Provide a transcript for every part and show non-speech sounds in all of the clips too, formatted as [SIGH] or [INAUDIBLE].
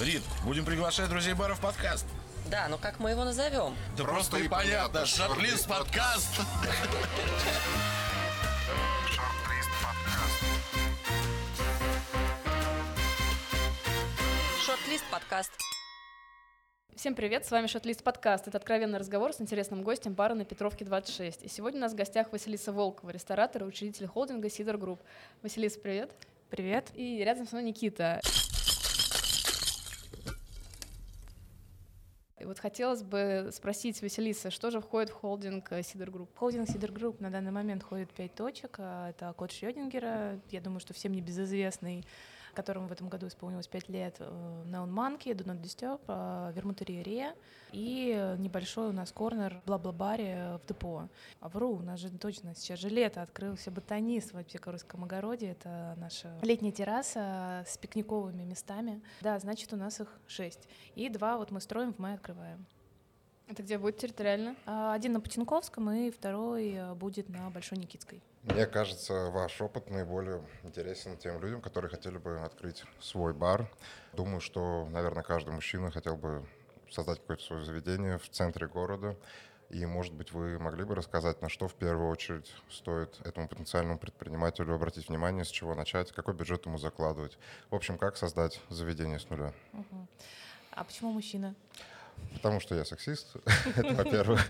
Рит, будем приглашать друзей бара в подкаст. Да, но как мы его назовем? Да просто и понятно, шорт-лист подкаст. Шорт-лист подкаст. Шорт-лист подкаст. Всем привет, с вами Шотлист подкаст. Это откровенный разговор с интересным гостем бара на Петровке 26. И сегодня у нас в гостях Василиса Волкова, ресторатор и учредитель холдинга Сидор Групп. Василиса, привет. Привет. И рядом со мной Никита. И вот хотелось бы спросить Василиса, что же входит в холдинг Сидор Групп? Холдинг Сидер Групп на данный момент входит пять точек. А Это код Шрёдингера, я думаю, что всем небезызвестный, которому в этом году исполнилось 5 лет, Neon Monkey, Do Not Disturb, и небольшой у нас корнер Бла-Бла-баре в депо. Вру, у нас же точно сейчас же лето, открылся ботанист в Аптекарском огороде, это наша летняя терраса с пикниковыми местами. Да, значит, у нас их шесть. И два вот мы строим, в мае открываем. Это где будет территориально? А, Один на Путинковском и второй э, будет на Большой Никитской. Мне кажется, ваш опыт наиболее интересен тем людям, которые хотели бы открыть свой бар. Думаю, что, наверное, каждый мужчина хотел бы создать какое-то свое заведение в центре города. И, может быть, вы могли бы рассказать, на что в первую очередь стоит этому потенциальному предпринимателю обратить внимание, с чего начать, какой бюджет ему закладывать. В общем, как создать заведение с нуля. Мгм. А почему мужчина? Потому что я сексист, [LAUGHS] это во-первых.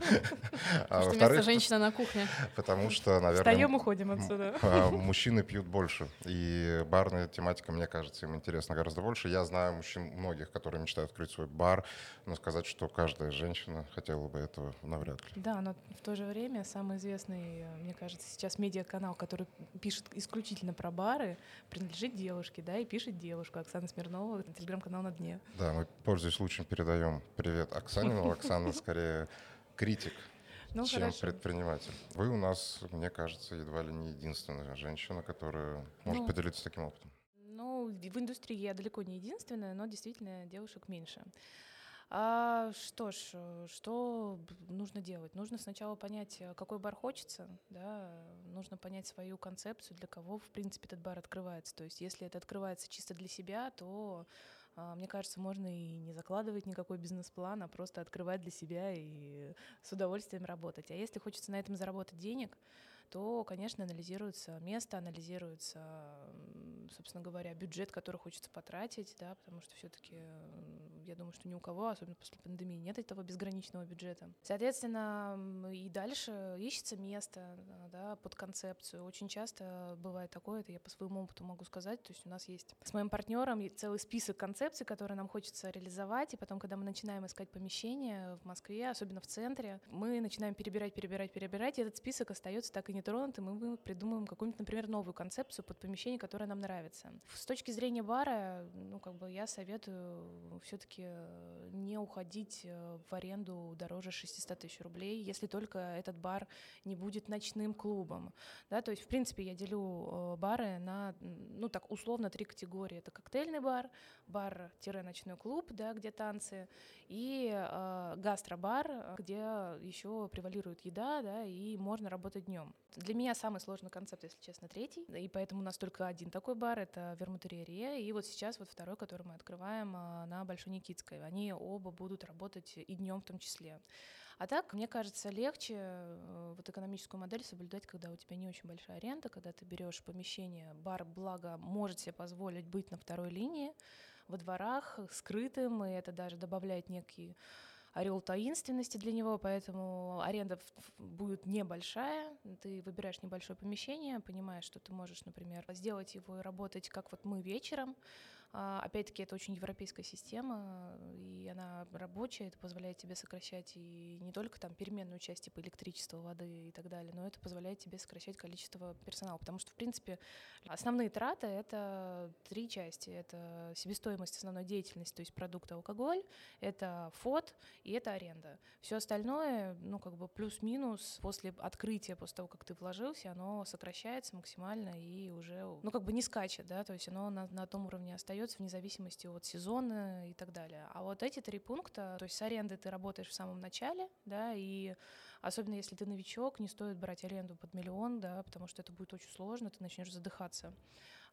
А во-вторых, женщина на кухне. потому что, наверное... Встаем, уходим отсюда. А, Мужчины пьют больше, и барная тематика, мне кажется, им интересна гораздо больше. Я знаю мужчин многих, которые мечтают открыть свой бар, но сказать, что каждая женщина хотела бы этого, навряд ли. Да, но в то же время самый известный, мне кажется, сейчас медиаканал, который пишет исключительно про бары, принадлежит девушке, да, и пишет девушка Оксана Смирнова, телеграм-канал на дне. Да, мы, пользуясь случаем, передаем привет Оксане, но Оксана скорее критик, Ну, чем хорошо. предприниматель. Вы у нас, мне кажется, едва ли не единственная женщина, которая может Ну, поделиться таким опытом. Ну, в индустрии я далеко не единственная, но действительно девушек меньше. А, что ж, что нужно делать? Нужно сначала понять, какой бар хочется, да, нужно понять свою концепцию, для кого, в принципе, этот бар открывается. То есть, если это открывается чисто для себя, то, мне кажется, можно и не закладывать никакой бизнес-план, а просто открывать для себя и с удовольствием работать. А если хочется на этом заработать денег, то, конечно, анализируется место, анализируется, собственно говоря, бюджет, который хочется потратить, да, потому что все-таки я думаю, что ни у кого, особенно после пандемии, нет этого безграничного бюджета. Соответственно, и дальше ищется место а, да, под концепцию. Очень часто бывает такое, это я по своему опыту могу сказать, то есть у нас есть с моим партнером целый список концепций, которые нам хочется реализовать, и потом, когда мы начинаем искать помещение в Москве, особенно в центре, мы начинаем перебирать, перебирать, перебирать, и этот список остается так и нетронутым, и мы придумываем какую-нибудь, например, новую концепцию под помещение, которое нам нравится. С точки зрения бара, ну, как бы я советую все-таки не уходить э, в аренду дороже 600 тысяч рублей, если только этот бар не будет ночным клубом. Да, то есть, в принципе, я делю э, бары на, ну, так, условно, три категории. Это коктейльный бар, бар-ночной клуб, да, где танцы, и э, гастробар, где еще превалирует еда, да, и можно работать днем. Для меня самый сложный концепт, если честно, третий, и поэтому у нас только один такой бар, это Вермутерия и вот сейчас вот второй, который мы открываем э, на Большой Никитской. Они оба будут работать и днем в том числе. А так, мне кажется, легче э, вот экономическую модель соблюдать, когда у тебя не очень большая аренда, когда ты берешь помещение, бар, благо, может себе позволить быть на второй линии, во дворах, скрытым, и это даже добавляет некий орел таинственности для него, поэтому аренда будет небольшая. Ты выбираешь небольшое помещение, понимаешь, что ты можешь, например, сделать его и работать, как вот мы вечером. А, Опять-таки, это очень европейская система, и она рабочая, это позволяет тебе сокращать и не только там переменную часть типа электричества, воды и так далее, но это позволяет тебе сокращать количество персонала, потому что, в принципе, основные траты — это три части. Это себестоимость основной деятельности, то есть продукт алкоголь, это фот и это аренда. Все остальное, ну, как бы плюс-минус после открытия, после того, как ты вложился, оно сокращается максимально и уже, ну, как бы не скачет, да, то есть оно на, на том уровне остается вне зависимости от сезона и так далее. А вот эти три пункта, то есть с арендой ты работаешь в самом начале, да, и Особенно если ты новичок, не стоит брать аренду под миллион, да, потому что это будет очень сложно, ты начнешь задыхаться.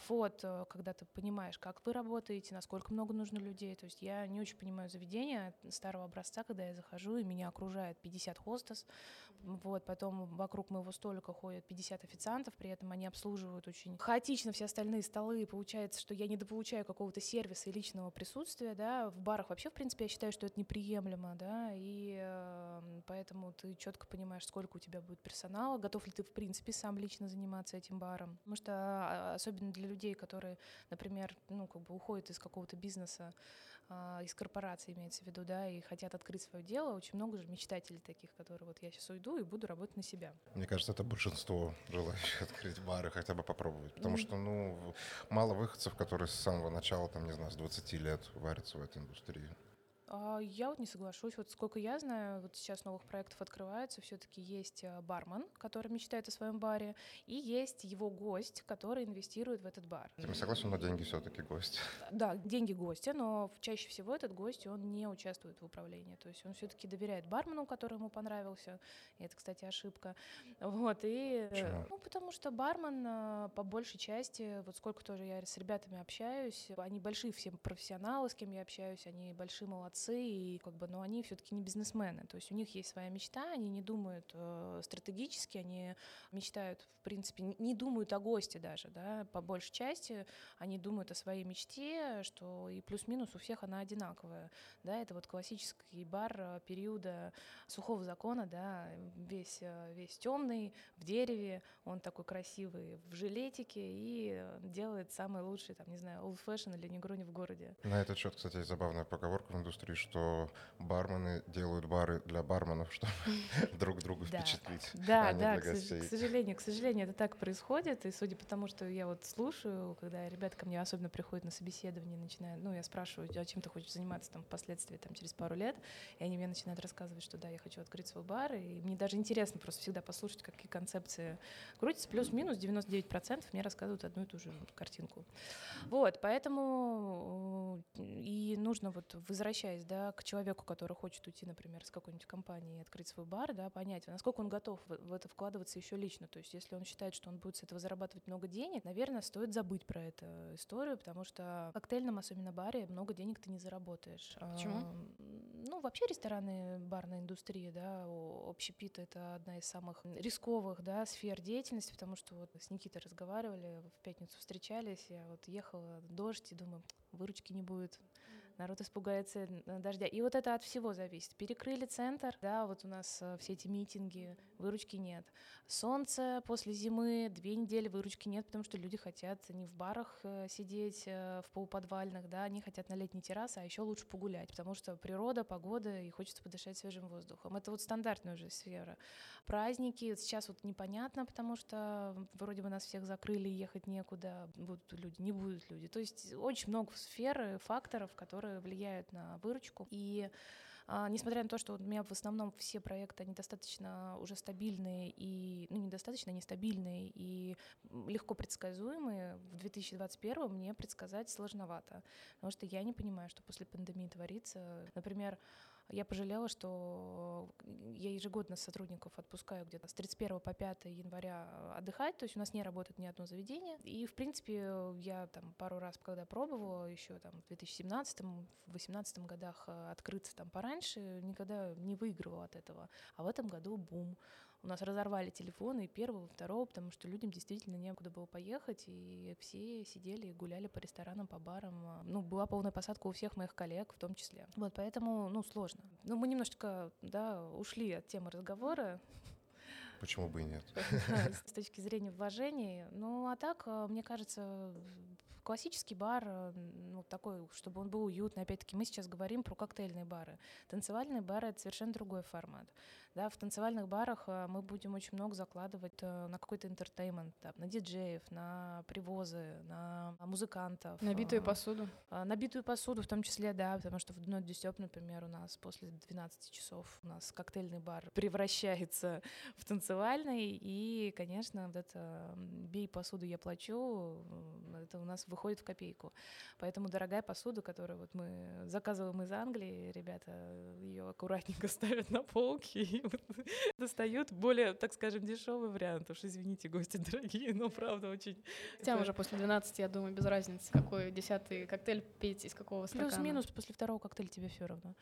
Вот, э, когда ты понимаешь, как вы работаете, насколько много нужно людей. То есть я не очень понимаю заведения старого образца, когда я захожу, и меня окружает 50 хостес, вот, потом вокруг моего столика ходят 50 официантов, при этом они обслуживают очень хаотично все остальные столы, получается, что я недополучаю какого-то сервиса и личного присутствия, да, в барах вообще, в принципе, я считаю, что это неприемлемо, да, и э, поэтому ты четко понимаешь, сколько у тебя будет персонала, готов ли ты, в принципе, сам лично заниматься этим баром, потому что а, особенно для людей, которые, например, ну, как бы уходят из какого-то бизнеса, а, из корпорации имеется в виду, да, и хотят открыть свое дело, очень много же мечтателей таких, которые вот я сейчас уйду и буду работать на себя. Мне кажется, это большинство желающих [LAUGHS] открыть бары, хотя бы попробовать. Потому что, ну, мало выходцев, которые с самого начала, там, не знаю, с 20 лет варятся в этой индустрии. А, Я вот не соглашусь. Вот сколько я знаю, вот сейчас новых проектов открывается, все-таки есть а, бармен, который мечтает о своем баре, и есть его гость, который инвестирует в этот бар. Я согласен, но деньги все-таки гость. Да, деньги гостя, но чаще всего этот гость, он не участвует в управлении. То есть он все-таки доверяет бармену, который ему понравился. И это, кстати, ошибка. Вот, и... э, Почему? Ну, потому что бармен, э, по большей части, вот сколько тоже я с ребятами общаюсь, они большие все профессионалы, с кем я общаюсь, они большие молодцы, и как бы, но они все-таки не бизнесмены. То есть у них есть своя мечта, они не думают э, стратегически, они мечтают, в принципе, не- думают о госте даже, да, по большей части они думают о своей мечте, что и плюс-минус у всех она одинаковая, да, это вот классический бар э, периода сухого закона, да, весь, э, весь темный, в дереве, он такой красивый, в жилетике и делает самый лучший, там, не знаю, old fashion или негрони в городе. На этот счет, кстати, забавная поговорка в индустрии, что бармены делают бары для барменов, [LAUGHS] чтобы друг друга впечатлить, Да, а да, к, сожалению, к сожалению, это так происходит. И судя по тому, что я вот слушаю, когда ребята ко мне особенно приходят на собеседование, начинают, ну, я спрашиваю, а чем ты хочешь заниматься там впоследствии, там, через пару лет, и они мне начинают рассказывать, что да, я хочу открыть свой бар, и мне даже интересно просто всегда послушать, какие концепции крутятся. Плюс-минус 99% мне рассказывают одну и ту же картинку. Вот, поэтому э, и нужно вот, возвращаясь, да, к человеку, который хочет уйти, например, с какой-нибудь компании и открыть свой бар, да, понять, насколько он готов в, это вкладываться еще лично. То есть, если он считает, что он будет с этого зарабатывать много денег, наверное, стоит забыть про эту историю, потому что в коктейльном, особенно баре, много денег ты не заработаешь. Почему? А, Ну, вообще рестораны, барная индустрия, да, общепит — это одна из самых рисковых, да, сфер деятельности, потому что вот с Никитой разговаривали, в пятницу встречались, я вот ехала, дождь, и думаю, выручки не будет, народ испугается э, дождя. И вот это от всего зависит. Перекрыли центр, да, вот у нас э, все эти митинги, выручки нет. Солнце после зимы, две недели выручки нет, потому что люди хотят не в барах э, сидеть, в полуподвальных, да, они хотят на летней террасе, а еще лучше погулять, потому что природа, погода, и хочется подышать свежим воздухом. Это вот стандартная уже сфера. Праздники сейчас вот непонятно, потому что вроде бы нас всех закрыли, ехать некуда, будут люди, не будут люди. То есть очень много сфер, факторов, которые влияют на выручку. И а, несмотря на то, что у меня в основном все проекты, они достаточно уже стабильные и, ну, недостаточно, они стабильные и легко предсказуемые, в 2021 мне предсказать сложновато, потому что я не понимаю, что после пандемии творится. Например, я пожалела, что я ежегодно сотрудников отпускаю где-то с 31 по 5 января отдыхать, то есть у нас не работает ни одно заведение. И, в принципе, я там пару раз, когда пробовала, еще там в 2017 в 2018 годах э, открыться там пораньше, никогда не выигрывала от этого. А в этом году бум. У нас разорвали телефоны и первого, и второго, потому что людям действительно некуда было поехать, и все сидели и гуляли по ресторанам, по барам. Ну, была полная посадка у всех моих коллег в том числе. Вот, поэтому, ну, сложно. Ну, мы немножечко, да, ушли от темы разговора Почему бы и нет? [LAUGHS] с точки зрения вложений. Ну, а так, э, мне кажется, классический бар, э, ну, такой, чтобы он был уютный. Опять-таки, мы сейчас говорим про коктейльные бары. Танцевальные бары — это совершенно другой формат. Да, в танцевальных барах э, мы будем очень много закладывать э, на какой-то entertainment, там, на диджеев, на привозы, на музыкантов. Набитую э, посуду. а, Набитую посуду в том числе, да, потому что в Do Not Disturb, например, у нас после 12 часов у нас коктейльный бар превращается [LAUGHS] в танцевальный и, конечно, вот это «бей посуду, я плачу», это у нас выходит в копейку. Поэтому дорогая посуда, которую вот мы заказываем из Англии, ребята ее аккуратненько [LAUGHS] ставят на полки и [LAUGHS] достают более, так скажем, дешевый вариант. Уж извините, гости дорогие, но правда очень... Это уже после 12, я думаю, без разницы, какой десятый коктейль пить из какого стакана. Плюс-минус после второго коктейля тебе все равно.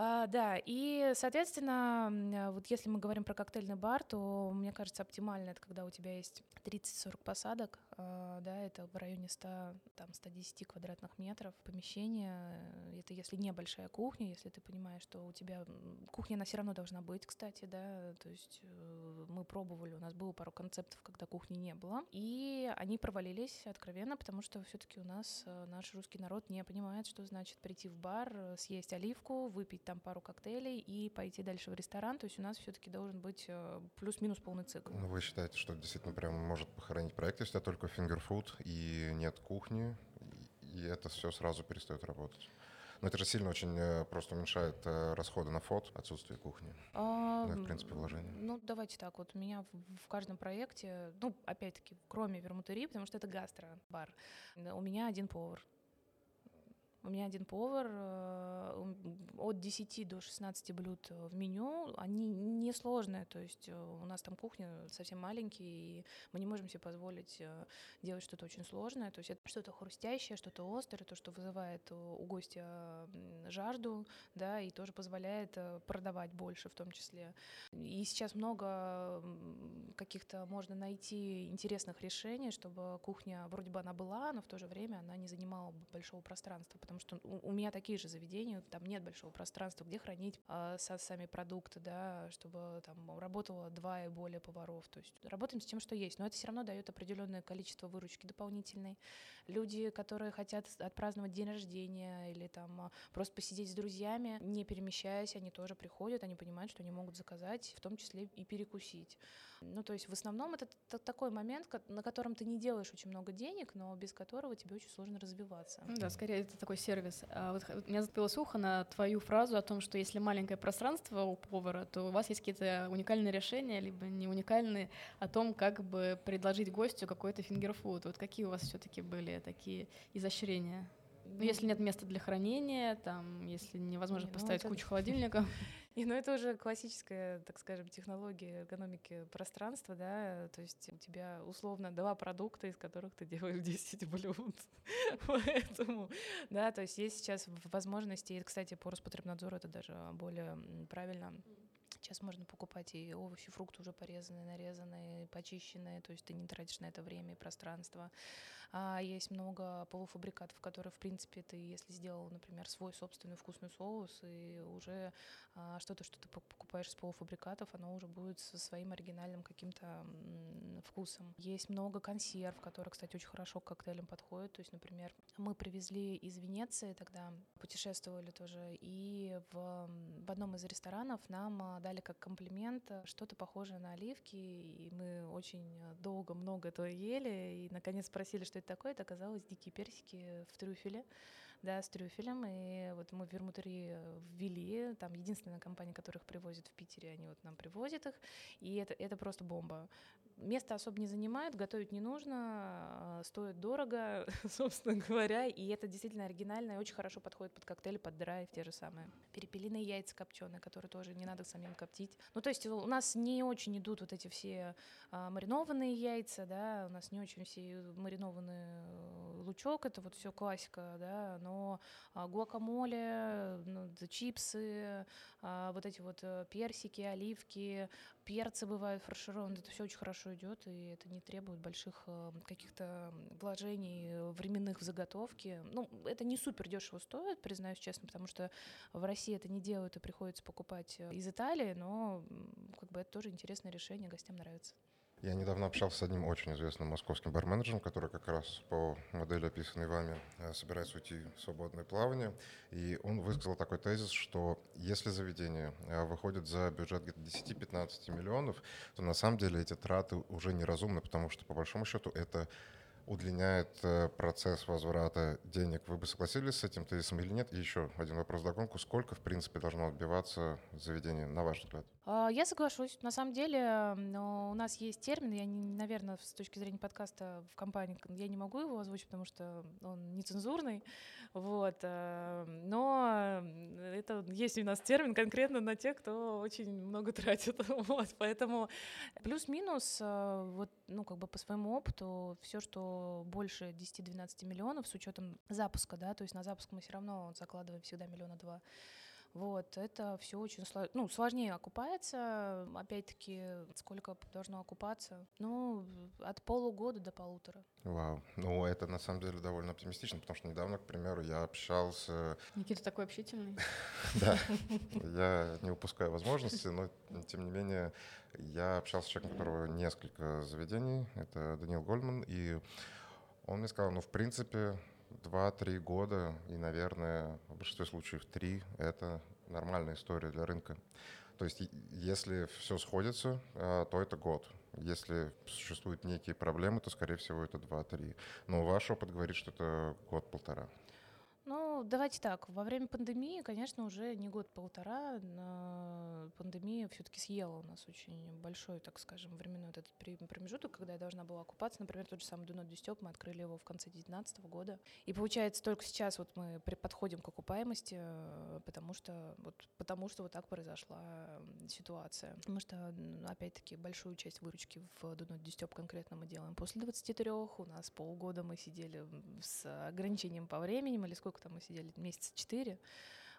А, да, и, соответственно, а, вот если мы говорим про коктейльный бар, то, мне кажется, оптимально это когда у тебя есть 30-40 посадок, да, это в районе 100, там, 110 квадратных метров помещения, э, это если небольшая кухня, если ты понимаешь, что у тебя кухня, она все равно должна быть, кстати, да, то есть э, мы пробовали, у нас было пару концептов, когда кухни не было, и они провалились откровенно, потому что все-таки у нас э, наш русский народ не понимает, что значит прийти в бар, э, съесть оливку, выпить там пару коктейлей и пойти дальше в ресторан. То есть у нас все-таки должен быть э, плюс-минус полный цикл. Ну, вы считаете, что действительно прям может похоронить проект, если только фингерфуд и нет кухни, и это все сразу перестает работать? Но это же сильно очень э, просто уменьшает э, расходы на фот, отсутствие кухни. А, Ну, и, в принципе, вложение. Ну, давайте так, вот у меня в, в каждом проекте, ну, опять-таки, кроме вермутерии, потому что это гастро-бар, э, у меня один повар. У меня один повар, э, от 10 до 16 блюд в меню, они несложные, то есть э, у нас там кухня совсем маленькие, и мы не можем себе позволить э, делать что-то очень сложное, то есть это что-то хрустящее, что-то острое, то, что вызывает у гостя жажду, да, и тоже позволяет продавать больше в том числе. И сейчас много каких-то можно найти интересных решений, чтобы кухня вроде бы она была, но в то же время она не занимала большого пространства, потому что у, у меня такие же заведения, там нет большого пространства, где хранить а, со- сами продукты, да, чтобы там работало два и более поваров. То есть работаем с тем, что есть, но это все равно дает определенное количество выручки дополнительной. Люди, которые хотят отпраздновать день рождения или там а, просто посидеть с друзьями, не перемещаясь, они тоже приходят, они понимают, что они могут заказать, в том числе и перекусить. Ну, то есть в основном это такой момент, на котором ты не делаешь очень много денег, но без которого тебе очень сложно развиваться. Ну Да, скорее это такой сервис. А вот вот меня зацепилось ухо на твою фразу о том, что если маленькое пространство у повара, то у вас есть какие-то уникальные решения, либо не уникальные, о том, как бы предложить гостю какой-то фингерфуд. Вот какие у вас все-таки были такие изощрения? Ну, если нет места для хранения, там, если невозможно Не, ну поставить это- кучу холодильников. [LAUGHS] И, ну, это уже классическая, так скажем, технология эргономики пространства, да, то есть у тебя условно два продукта, из которых ты делаешь [LAUGHS] 10 блюд. [LAUGHS] Поэтому, да, то есть есть сейчас возможности, и, кстати, по Роспотребнадзору это даже более правильно, Сейчас можно покупать и овощи, фрукты уже порезанные, нарезанные, почищенные, то есть ты не тратишь на это время и пространство. А есть много полуфабрикатов, которые, в принципе, ты, если сделал, например, свой собственный вкусный соус, и уже а, что-то, что ты пок- покупаешь из полуфабрикатов, оно уже будет со своим оригинальным каким-то вкусом. Есть много консерв, которые, кстати, очень хорошо к коктейлям подходят. То есть, например, мы привезли из Венеции тогда, путешествовали тоже, и в, в одном из ресторанов нам а, дали как комплимент а, что-то похожее на оливки, и мы очень а, долго, много этого ели, и наконец спросили, что это такое, это оказалось дикие персики в трюфеле, да, с трюфелем, и вот мы в Вермутери ввели, там единственная компания, которых привозит в Питере, они вот нам привозят их, и это, это просто бомба. Место особо не занимает, готовить не нужно, а, стоит дорого, [LAUGHS] собственно говоря, и это действительно оригинально и очень хорошо подходит под коктейли, под драйв, те же самые. Перепелиные яйца копченые, которые тоже не надо самим коптить. Ну, то есть у нас не очень идут вот эти все а, маринованные яйца, да, у нас не очень все маринованный э, лучок, это вот все классика, да, но а, гуакамоле, ну, чипсы, а, вот эти вот э, персики, оливки, перцы бывают фаршированные, это все очень хорошо идет, и это не требует больших э, каких-то вложений временных в заготовке. Ну, это не супер дешево стоит, признаюсь честно, потому что в России это не делают и приходится покупать э, из Италии, но как бы это тоже интересное решение, гостям нравится. Я недавно общался с одним очень известным московским барменеджером, который как раз по модели, описанной вами, э, собирается уйти в свободное плавание. И он высказал такой тезис, что если заведение э, выходит за бюджет где-то 10-15 миллионов, то на самом деле эти траты уже неразумны, потому что по большому счету это удлиняет э, процесс возврата денег. Вы бы согласились с этим тезисом или нет? И еще один вопрос догонку. Сколько, в принципе, должно отбиваться заведение, на ваш взгляд? А, Я соглашусь. На самом деле, у нас есть термин, я, наверное, с точки зрения подкаста в компании, я не могу его озвучить, потому что он нецензурный, вот. э, Но это есть у нас термин конкретно на тех, кто очень много [LAUGHS] тратит, вот. Поэтому плюс-минус, э, вот, ну, как бы по своему опыту, все, что больше 10-12 миллионов с учетом запуска, да, то есть на запуск мы все равно закладываем всегда миллиона два. Вот, это все очень сло- ну, сложнее окупается. Опять-таки, сколько должно окупаться? Ну, от полугода до полутора. Вау. Ну, это на самом деле довольно оптимистично, потому что недавно, к примеру, я общался [LAUGHS] Никита такой общительный. [LAUGHS] Да, я не упускаю возможности, но тем не менее я общался с человеком, у которого несколько заведений, это Даниил Гольман, и он мне сказал, ну, в принципе, 2-3 года, и, наверное, в большинстве случаев 3 — это нормальная история для рынка. То есть если все сходится, а, то это год. Если существуют некие проблемы, то, скорее всего, это 2-3. Но ваш опыт говорит, что это год-полтора. Ну, давайте так. Во время пандемии, конечно, уже не год-полтора. на- Пандемия все-таки съела у нас очень большой, так скажем, временной этот промежуток, когда я должна была окупаться. Например, тот же самый Дуно Дюстеп, мы открыли его в конце 2019 года. И получается, только сейчас вот мы подходим к окупаемости, э, потому что вот, потому что вот так произошла ситуация. Потому что, опять-таки, большую часть выручки в Дуно Дюстеп конкретно мы делаем после 23. У нас полгода мы сидели с ограничением по времени, или сколько там мы сидели, месяца четыре.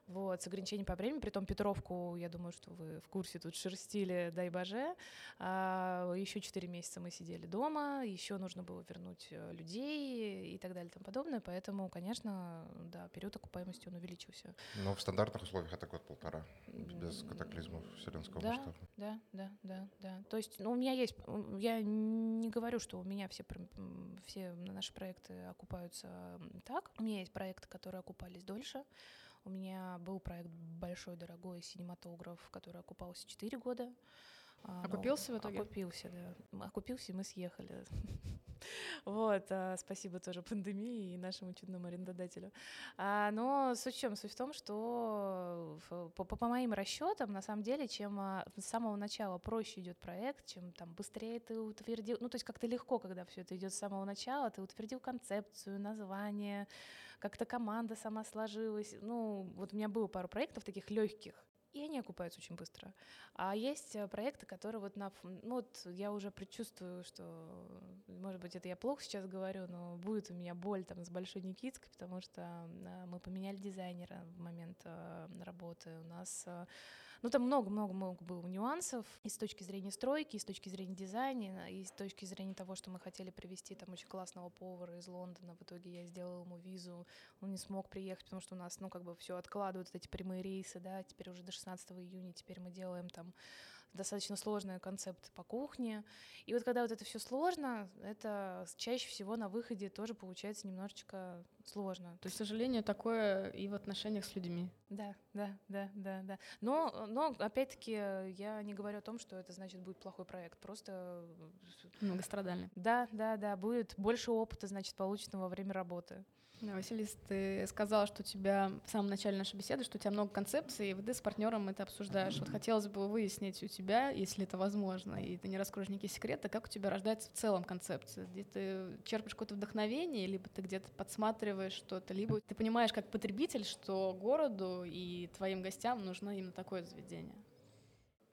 Вот, с ограничением по времени. Притом Петровку, я думаю, что вы в курсе, тут шерстили, дай боже. А, еще четыре месяца мы сидели дома, еще нужно было вернуть э, людей и так далее и тому подобное. Поэтому, конечно, да, период окупаемости он увеличился. Но в стандартных условиях это год-полтора, без катаклизмов вселенского Да, масштаба. да, да, да, да. То есть, ну, у меня есть, я не говорю, что у меня все, все наши проекты окупаются так. У меня есть проекты, которые окупались дольше. У меня был проект большой, дорогой синематограф, который окупался 4 года. А, но Окупился в итоге? Окупился, да. Окупился, и мы съехали. [LAUGHS] Вот, а, спасибо тоже пандемии и нашему чудному арендодателю. А, но суть в чем? Суть в том, что по, по моим расчетам, на самом деле, чем с самого начала проще идет проект, чем там быстрее ты утвердил, ну то есть как-то легко, когда все это идет с самого начала, ты утвердил концепцию, название, как-то команда сама сложилась. Ну вот у меня было пару проектов таких легких, и они окупаются очень быстро. А есть э, проекты, которые вот на... Ну вот я уже предчувствую, что, может быть, это я плохо сейчас говорю, но будет у меня боль там с Большой Никитской, потому что э, мы поменяли дизайнера в момент э, работы. У нас... ну, там много-много-много было нюансов и с точки зрения стройки, и с точки зрения дизайна, и с точки зрения того, что мы хотели привести там очень классного повара из Лондона. В итоге я сделала ему визу, он не смог приехать, потому что у нас, ну, как бы все откладывают, эти прямые рейсы, да, теперь уже до 16 июня, теперь мы делаем там достаточно сложные концепты по кухне. И вот когда вот это все сложно, это чаще всего на выходе тоже получается немножечко сложно. То есть, к сожалению, такое и в отношениях с людьми. Да, да, да, да, да. Но, но опять-таки я не говорю о том, что это значит будет плохой проект. Просто Многострадальный. да, да, да, будет больше опыта, значит, полученного во время работы. Да, Василис, ты сказала, что у тебя в самом начале нашей беседы, что у тебя много концепций, и ты с партнером это обсуждаешь. Вот хотелось бы выяснить у тебя, если это возможно, и ты не раскроешь никакие секреты, как у тебя рождается в целом концепция? Где ты черпаешь какое-то вдохновение, либо ты где-то подсматриваешь что-то, либо ты понимаешь как потребитель, что городу и твоим гостям нужно именно такое заведение.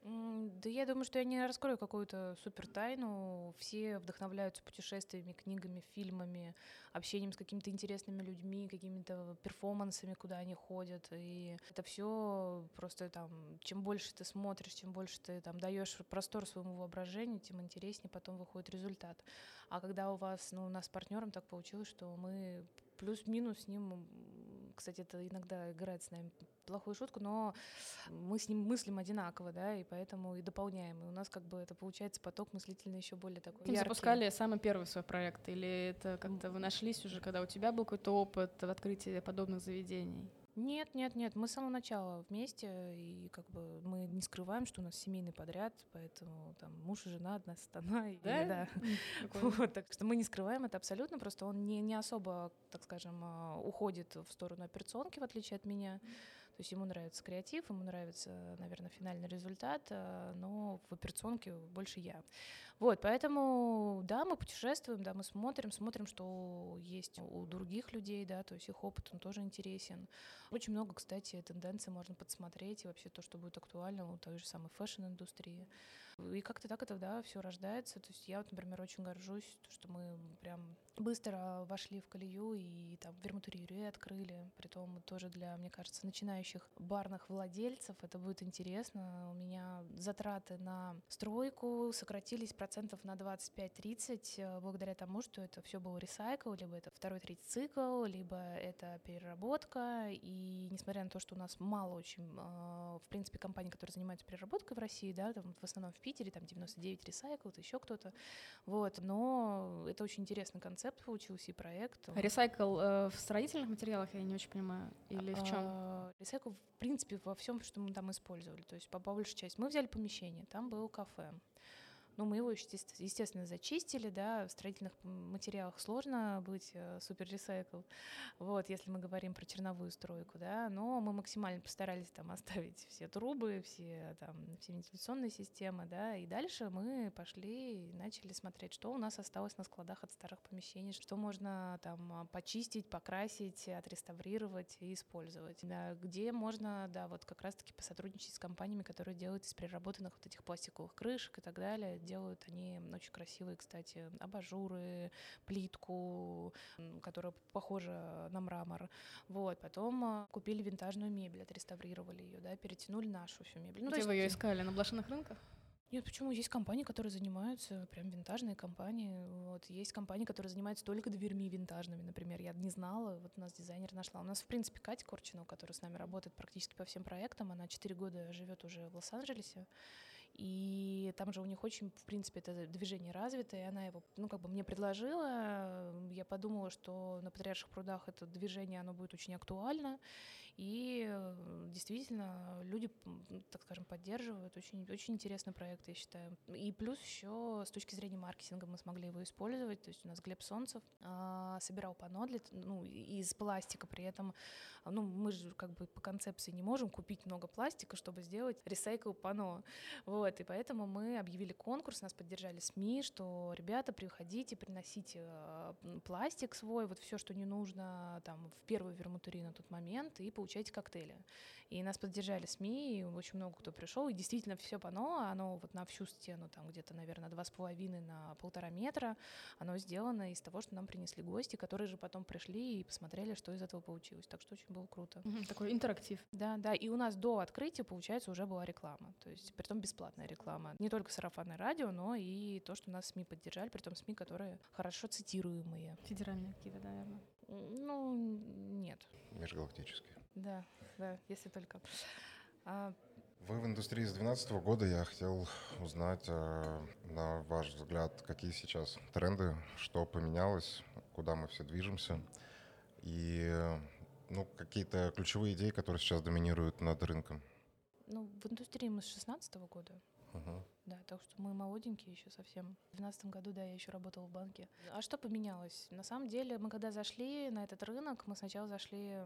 Да я думаю, что я не раскрою какую-то супер тайну. Все вдохновляются путешествиями, книгами, фильмами, общением с какими-то интересными людьми, какими-то перформансами, куда они ходят. И это все просто там, чем больше ты смотришь, чем больше ты там даешь простор своему воображению, тем интереснее потом выходит результат. А когда у вас, ну, у нас с партнером так получилось, что мы плюс-минус с ним, кстати, это иногда играет с нами плохую шутку, но мы с ним мыслим одинаково, да, и поэтому и дополняем. И у нас как бы это получается поток мыслительный еще более такой Вы яркий. запускали самый первый свой проект, или это как-то вы нашлись уже, когда у тебя был какой-то опыт в открытии подобных заведений? Нет, нет, нет, мы с самого начала вместе, и как бы мы не скрываем, что у нас семейный подряд, поэтому там муж и жена, одна страна. и- Да? да. [LAUGHS] Вот, так что мы не скрываем это абсолютно, просто он не, не особо, так скажем, а, уходит в сторону операционки, в отличие от меня. То есть ему нравится креатив, ему нравится, наверное, финальный результат, э, но в операционке больше я. Вот, поэтому, да, мы путешествуем, да, мы смотрим, смотрим, что есть у других людей, да, то есть их опыт, он тоже интересен. Очень много, кстати, тенденций можно подсмотреть, и вообще то, что будет актуально у той же самой фэшн-индустрии. И как-то так это, да, все рождается. То есть я вот, например, очень горжусь, то, что мы прям быстро вошли в колею и там вермутерию открыли. Притом тоже для, мне кажется, начинающих барных владельцев это будет интересно. У меня затраты на стройку сократились процентов на 25-30 э, благодаря тому, что это все было recycle, либо это второй, третий цикл, либо это переработка. И несмотря на то, что у нас мало очень, э, в принципе, компаний, которые занимаются переработкой в России, да, там в основном в Питере, там 99 ресайкл, еще кто-то, вот, но это очень интересный концепт получился и проект. Ресайкл э, в строительных материалах, я не очень понимаю, или в чем? А, Ресайкл, в принципе, во всем, что мы там использовали. То есть, по большей части. Мы взяли помещение, там был кафе. Ну, мы его, естественно, зачистили, да, в строительных материалах сложно быть э, супер ресайкл, вот, если мы говорим про черновую стройку, да, но мы максимально постарались там оставить все трубы, все там, все вентиляционные системы, да, и дальше мы пошли и начали смотреть, что у нас осталось на складах от старых помещений, что можно там почистить, покрасить, отреставрировать и использовать, да, где можно, да, вот как раз-таки посотрудничать с компаниями, которые делают из переработанных вот этих пластиковых крышек и так далее, делают они очень красивые, кстати, абажуры, плитку, которая похожа на мрамор. Вот, потом а, купили винтажную мебель, отреставрировали ее, да, перетянули нашу всю мебель. Ну, Где вы ее есть- искали? На блошиных рынках? нет, почему? Есть компании, которые занимаются, прям винтажные компании. Вот. Есть компании, которые занимаются только дверьми винтажными, например. Я не знала, вот у нас дизайнер нашла. У нас, в принципе, Катя Корчинова, которая с нами работает практически по всем проектам, она 4 года живет уже в Лос-Анджелесе. И там же у них очень, в принципе, это движение развито, и она его, ну, как бы мне предложила. Я подумала, что на Патриарших прудах это движение, оно будет очень актуально. И э, действительно, люди, так скажем, поддерживают. Очень, очень интересный проект, я считаю. И плюс еще с точки зрения маркетинга мы смогли его использовать. То есть у нас Глеб Солнцев а, собирал панно для, ну, из пластика. При этом, ну, мы же как бы по концепции не можем купить много пластика, чтобы сделать ресайкл панно. Вот, и поэтому мы объявили конкурс, нас поддержали СМИ, что, ребята, приходите, приносите м, пластик свой, вот все, что не нужно там в первую вермутури на тот момент, и получайте коктейли. И нас поддержали СМИ, и очень много кто пришел, и действительно все панно, оно вот на всю стену, там где-то, наверное, два с половиной на полтора метра, оно сделано из того, что нам принесли гости, которые же потом пришли и посмотрели, что из этого получилось. Так что очень было круто. Такой интерактив. Да, да, и у нас до открытия, получается, уже была реклама, то есть, притом бесплатная реклама. Не только сарафанное радио, но и то, что нас СМИ поддержали, притом СМИ, которые хорошо цитируемые. Федеральные какие-то, наверное. Ну, нет. Межгалактический. Да, да, если только. А, Вы в индустрии с 2012 года. Я хотел узнать, э, на ваш взгляд, какие сейчас тренды, что поменялось, куда мы все движемся, и ну, какие-то ключевые идеи, которые сейчас доминируют над рынком. ну, в индустрии мы с 16 года. Мгм. Да, так что мы молоденькие еще совсем. В 2012 году, да, я еще работала в банке. А что поменялось? На самом деле, мы когда зашли на этот рынок, мы сначала зашли,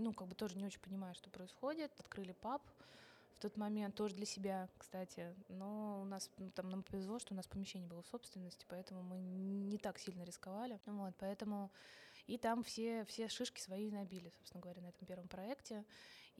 ну, как бы тоже не очень понимая, что происходит. Открыли паб в тот момент, тоже для себя, кстати. Но у нас ну, там нам повезло, что у нас помещение было в собственности, поэтому мы не так сильно рисковали. Вот, поэтому и там все, все шишки свои набили, собственно говоря, на этом первом проекте.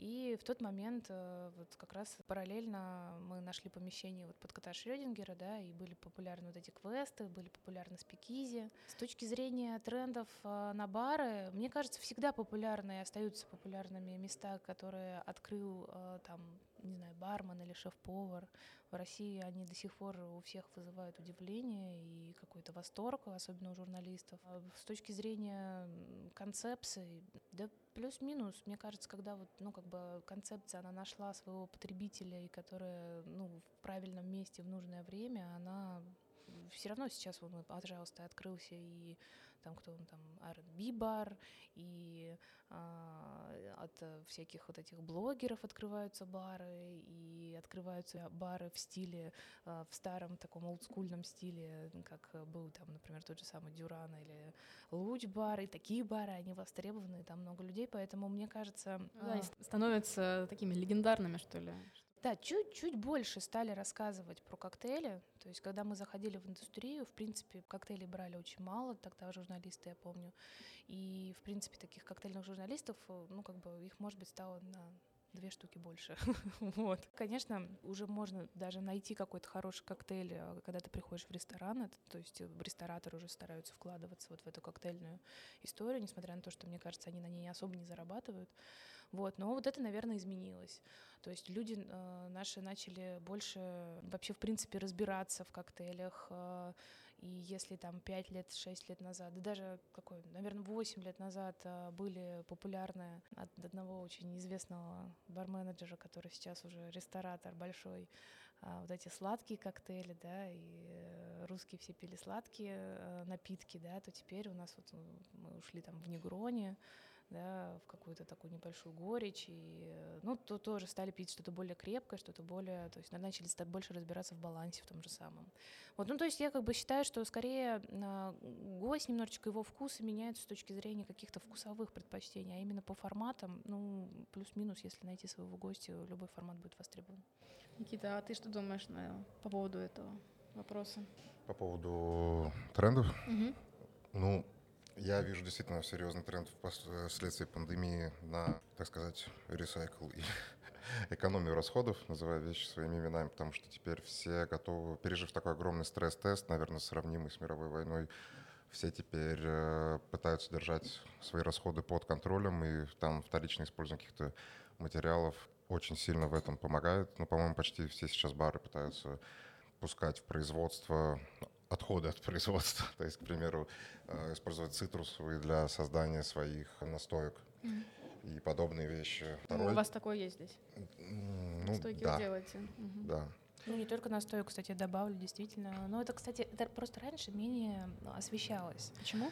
И в тот момент э, вот как раз параллельно мы нашли помещение вот под кота Шрёдингера, да, и были популярны вот эти квесты, были популярны спикизи. С точки зрения трендов э, на бары, мне кажется, всегда популярны и остаются популярными места, которые открыл э, там, не знаю, бармен или шеф-повар. В России они до сих пор у всех вызывают удивление и какой-то восторг, особенно у журналистов. А С точки зрения концепции, да плюс-минус, мне кажется, когда вот, ну, как бы концепция, она нашла своего потребителя, и которая, ну, в правильном месте в нужное время, она все равно сейчас, мы, пожалуйста, открылся и там кто он там, R&B бар, и а, от э, всяких вот этих блогеров открываются бары, и открываются бары в стиле, а, в старом таком олдскульном стиле, как был там, например, тот же самый Дюран или Луч бар, и такие бары, они востребованы, там много людей, поэтому мне кажется... Да, ст- становятся такими легендарными, что ли. Да, чуть-чуть больше стали рассказывать про коктейли. То есть, когда мы заходили в индустрию, в принципе, коктейлей брали очень мало, тогда журналисты, я помню. И, в принципе, таких коктейльных журналистов, э, ну, как бы, их, может быть, стало на две штуки больше. [LAUGHS] вот. Конечно, уже можно даже найти какой-то хороший коктейль, э, когда ты приходишь в ресторан, это, то есть э, рестораторы уже стараются вкладываться вот в эту коктейльную историю, несмотря на то, что, мне кажется, они на ней особо не зарабатывают. Вот. Но вот это, наверное, изменилось. То есть люди э, наши начали больше вообще, в принципе, разбираться в коктейлях. э, и если там 5 лет, 6 лет назад, да даже какой, наверное, 8 лет назад э, были популярны от одного очень известного барменеджера, который сейчас уже ресторатор большой, а, вот эти сладкие коктейли, да, и э, русские все пили сладкие э, напитки, да, то теперь у нас вот э, мы ушли там в Негроне, да, в какую-то такую небольшую горечь, и, э, ну, то тоже стали пить что-то более крепкое, что-то более, то есть начали ста- больше разбираться в балансе в том же самом. Вот, ну, то есть я как бы считаю, что скорее а, гость немножечко его вкусы меняются с точки зрения каких-то вкусовых предпочтений, а именно по форматам, ну, плюс-минус, если найти своего гостя, любой формат будет востребован. Никита, а ты что думаешь на, по поводу этого вопроса? По поводу трендов, Мгм. ну, я вижу действительно серьезный тренд впос- вследствие пандемии на, так сказать, ресайкл и [LAUGHS] экономию расходов, называя вещи своими именами, потому что теперь все готовы, пережив такой огромный стресс-тест, наверное, сравнимый с мировой войной, все теперь э, пытаются держать свои расходы под контролем, и там вторичное использование каких-то материалов очень сильно в этом помогает. Ну, по-моему, почти все сейчас бары пытаются пускать в производство отходы от производства. [LAUGHS] То есть, к примеру, э, использовать цитрусовые для создания своих настоек и подобные вещи. Ну, Второй- у вас такое есть здесь? Ну, Стойки да, вы делаете? Мгм. да. Ну, не только настою, кстати, добавлю, действительно. Но это, кстати, это просто раньше менее освещалось. Почему?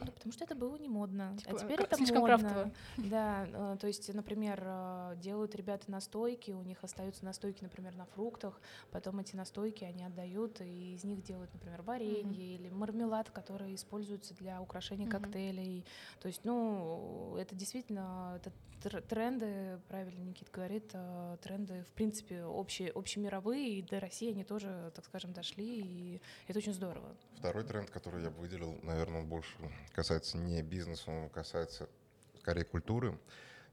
Ну, потому что это было не модно. Типа, а теперь это слишком модно. крафтово. [LAUGHS] Да, э, то есть, например, э, делают ребята настойки, у них остаются настойки, например, на фруктах, потом эти настойки они отдают, и из них делают, например, варенье или мармелад, который используется для украшения Мгм. коктейлей. То есть, ну, это действительно это тренды, правильно Никит говорит, э, тренды, в принципе, общие, общемировые, и до России они тоже, так скажем, дошли, и это очень здорово. Второй тренд, который я бы выделил, наверное, больше касается не бизнеса, он касается скорее культуры.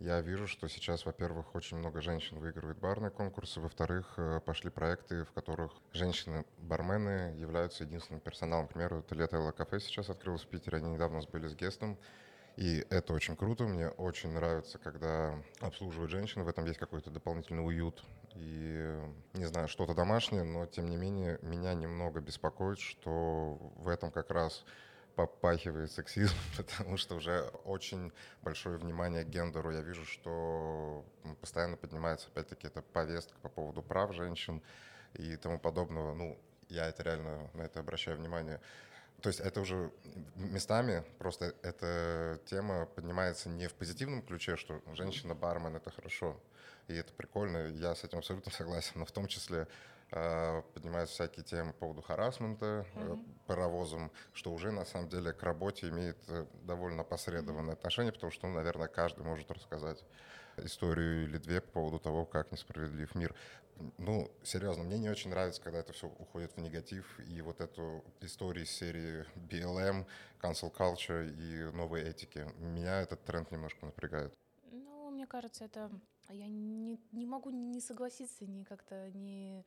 Я вижу, что сейчас, во-первых, очень много женщин выигрывает барные конкурсы, во-вторых, э, пошли проекты, в которых женщины-бармены являются единственным персоналом. К примеру, это лето кафе сейчас открылось в Питере, они недавно были с гестом, и это очень круто, мне очень нравится, когда обслуживают женщины, в этом есть какой-то дополнительный уют. И, не знаю, что-то домашнее, но тем не менее меня немного беспокоит, что в этом как раз попахивает сексизм, [LAUGHS] потому что уже очень большое внимание к гендеру. Я вижу, что постоянно поднимается, опять-таки, эта повестка по поводу прав женщин и тому подобного. Ну, я это реально на это обращаю внимание. То есть это уже местами просто эта тема поднимается не в позитивном ключе, что женщина-бармен — это хорошо, и это прикольно, я с этим абсолютно [LAUGHS] согласен, но в том числе э, поднимаются всякие темы по поводу харасмента э, паровозом, что уже на самом деле к работе имеет э, довольно посредованное отношение, потому что, ну, наверное, каждый может рассказать историю или две по поводу того, как несправедлив мир. Ну, серьезно, мне не очень нравится, когда это все уходит в негатив, и вот эту историю серии BLM, cancel culture и новой этики. Меня этот тренд немножко напрягает. Ну, мне кажется, это я не, не могу не согласиться, ни как-то не, а,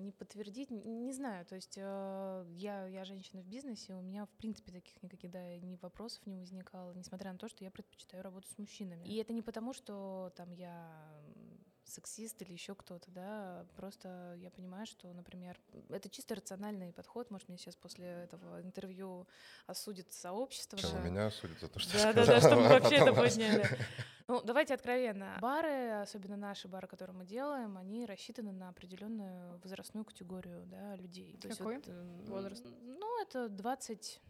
не подтвердить, не знаю. То есть э, я, я женщина в бизнесе, у меня в принципе таких никаких да, ни вопросов не возникало, несмотря на то, что я предпочитаю работать с мужчинами. И это не потому, что там я сексист или еще кто-то, да, просто я понимаю, что, например, это чисто рациональный подход, может, меня сейчас после этого интервью осудит сообщество. Чем да. меня судят за то, что Да, я да, да, сказал, чтобы а вообще это подняли. Ну, давайте откровенно. Бары, особенно наши бары, которые мы делаем, они рассчитаны на определенную возрастную категорию да, людей. То есть Какой вот, э, возраст? Ну, это 20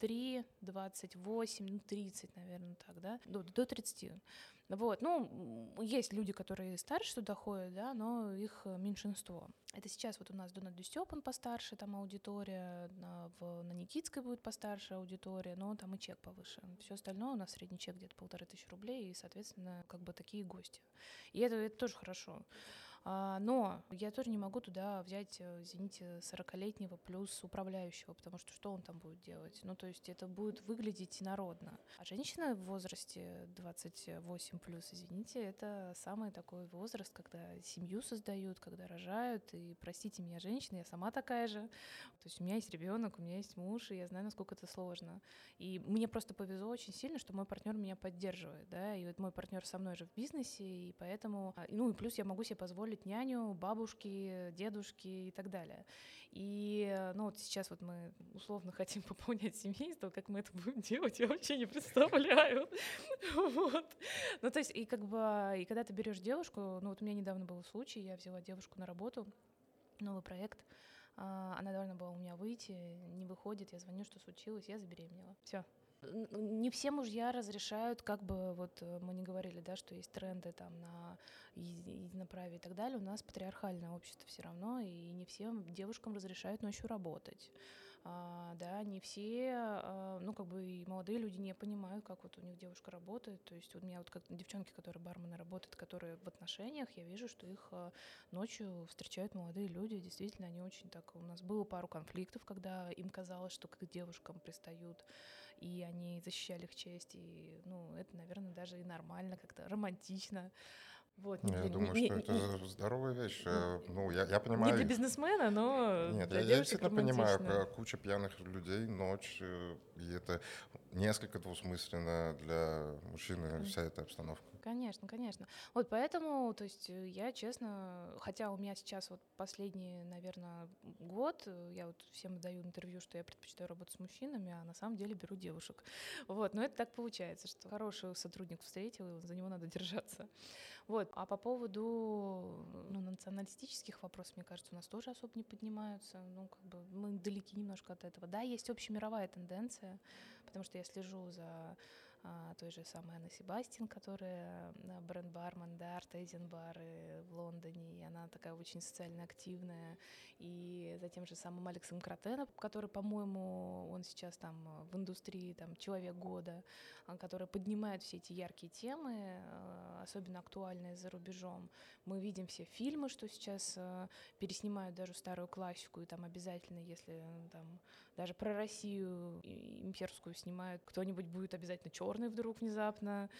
23, 28, ну, 30, наверное, так, да, до, до 30. Вот, ну, есть люди, которые старше туда ходят, да, но их э, меньшинство. Это сейчас вот у нас Донат Дюстёп, постарше, там аудитория, на, в, на Никитской будет постарше аудитория, но там и чек повыше. Все остальное у нас средний чек где-то полторы тысячи рублей, и, соответственно, как бы такие гости. И это, это тоже хорошо. А, но я тоже не могу туда взять, э, извините, 40-летнего плюс управляющего, потому что что он там будет делать? Ну, то есть это будет выглядеть инородно. А женщина в возрасте 28 плюс, извините, это самый такой возраст, когда семью создают, когда рожают. И простите меня, женщина, я сама такая же. То есть у меня есть ребенок, у меня есть муж, и я знаю, насколько это сложно. И мне просто повезло очень сильно, что мой партнер меня поддерживает, да, и вот мой партнер со мной же в бизнесе, и поэтому, а, ну и плюс я могу себе позволить няню, бабушки, дедушки и так далее. И, э, ну вот сейчас вот мы условно [LAUGHS] хотим пополнять семейство, как мы это будем делать, я вообще не представляю. [LAUGHS] Вот. Ну то есть и как бы, и когда ты берешь девушку, ну вот у меня недавно был случай, я взяла девушку на работу, новый проект, а, она должна была у меня выйти, не выходит, я звоню, что случилось, я забеременела. Все. Не все мужья разрешают, как бы вот э, мы не говорили, да, что есть тренды там на еди- единоправие и так далее. У нас патриархальное общество все равно, и не всем девушкам разрешают ночью работать. А, да, не все, а, ну, как бы и молодые люди не понимают, как вот у них девушка работает. То есть у меня вот как девчонки, которые бармены работают, которые в отношениях, я вижу, что их а, ночью встречают молодые люди. Действительно, они очень так... У нас было пару конфликтов, когда им казалось, что к девушкам пристают, и они защищали их честь. И, ну, это, наверное, даже и нормально, как-то романтично. Вот, не Я для- думаю, не- что не- это здоровая вещь. ну, Э, Ну, я, я не понимаю... для бизнесмена, но Нет, для я, я действительно понимаю, романтично. к- куча пьяных людей, ночь, э, и это несколько двусмысленно для мужчины вся эта обстановка. Конечно, конечно. Вот поэтому, то есть э, я честно, хотя у меня сейчас вот последний, наверное, год, э, я вот всем даю интервью, что я предпочитаю работать с мужчинами, а на самом деле беру девушек. Вот, но это так получается, что хороший сотрудник встретил, и за него надо держаться. Вот, а по поводу ну, националистических вопросов, мне кажется, у нас тоже особо не поднимаются. Ну, как бы мы далеки немножко от этого. Да, есть общемировая тенденция, потому что я слежу за а, той же самой Анны Себастьян, которая а, бренд-бармен, да, Артезиан бары в Лондоне, и она такая очень социально активная, и за тем же самым Алексом Кротеном, который, по-моему, он сейчас там в индустрии там человек года, а, который поднимает все эти яркие темы, а, особенно актуальные за рубежом. Мы видим все фильмы, что сейчас переснимают даже старую классику, и там обязательно, если там даже про Россию имперскую снимают, кто-нибудь будет обязательно черный вдруг внезапно.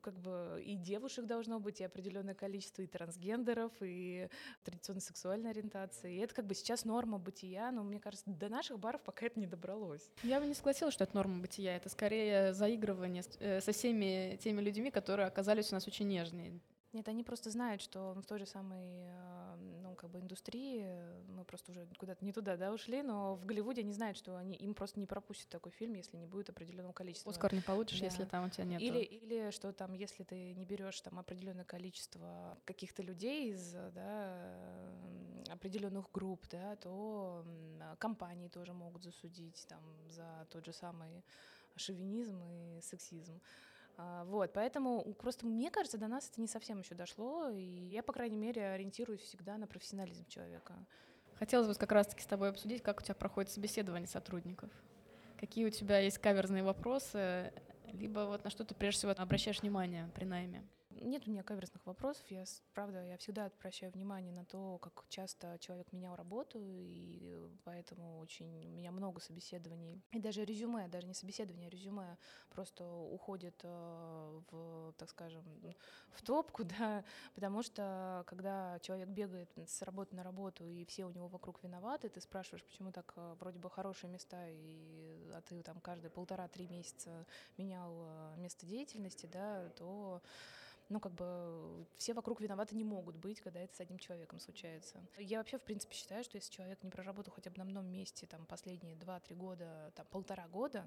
Как бы и девушек должно быть, и определенное количество, и трансгендеров, и традиционной сексуальной ориентации. И это как бы сейчас норма бытия, но мне кажется, до наших баров пока это не добралось. Я бы не согласилась, что это норма бытия. Это скорее заигрывание э, со всеми теми людьми, которые оказались у нас очень нежные. Нет, они просто знают, что в той же самой, э, ну, как бы индустрии, мы просто уже куда-то не туда, да, ушли, но в Голливуде они знают, что они, им просто не пропустят такой фильм, если не будет определенного количества. Оскар не получишь, Да. если там у тебя нет. Или, или что там, если ты не берешь там определенное количество каких-то людей из да, определенных групп, да, то а, компании тоже могут засудить там за тот же самый шовинизм и сексизм. А, Вот, поэтому просто мне кажется, до нас это не совсем еще дошло, и я, по крайней мере, ориентируюсь всегда на профессионализм человека. Хотелось бы как раз-таки с тобой обсудить, как у тебя проходит собеседование сотрудников. Какие у тебя есть каверзные вопросы, либо вот на что ты прежде всего обращаешь внимание при найме. Нет у меня каверзных вопросов. Я, правда, я всегда обращаю внимание на то, как часто человек менял работу, и э, поэтому очень у меня много собеседований. И даже резюме, даже не собеседование, а резюме просто уходит э, в, так скажем, в топку, [LAUGHS] да, потому что когда человек бегает с работы на работу, и все у него вокруг виноваты, ты спрашиваешь, почему так э, вроде бы хорошие места, и, а ты там каждые полтора-три месяца менял место деятельности, да, то ну, как бы все вокруг виноваты не могут быть, когда это с одним человеком случается. Я вообще, в принципе, считаю, что если человек не проработал хотя бы на одном месте там последние 2-3 года, там полтора года,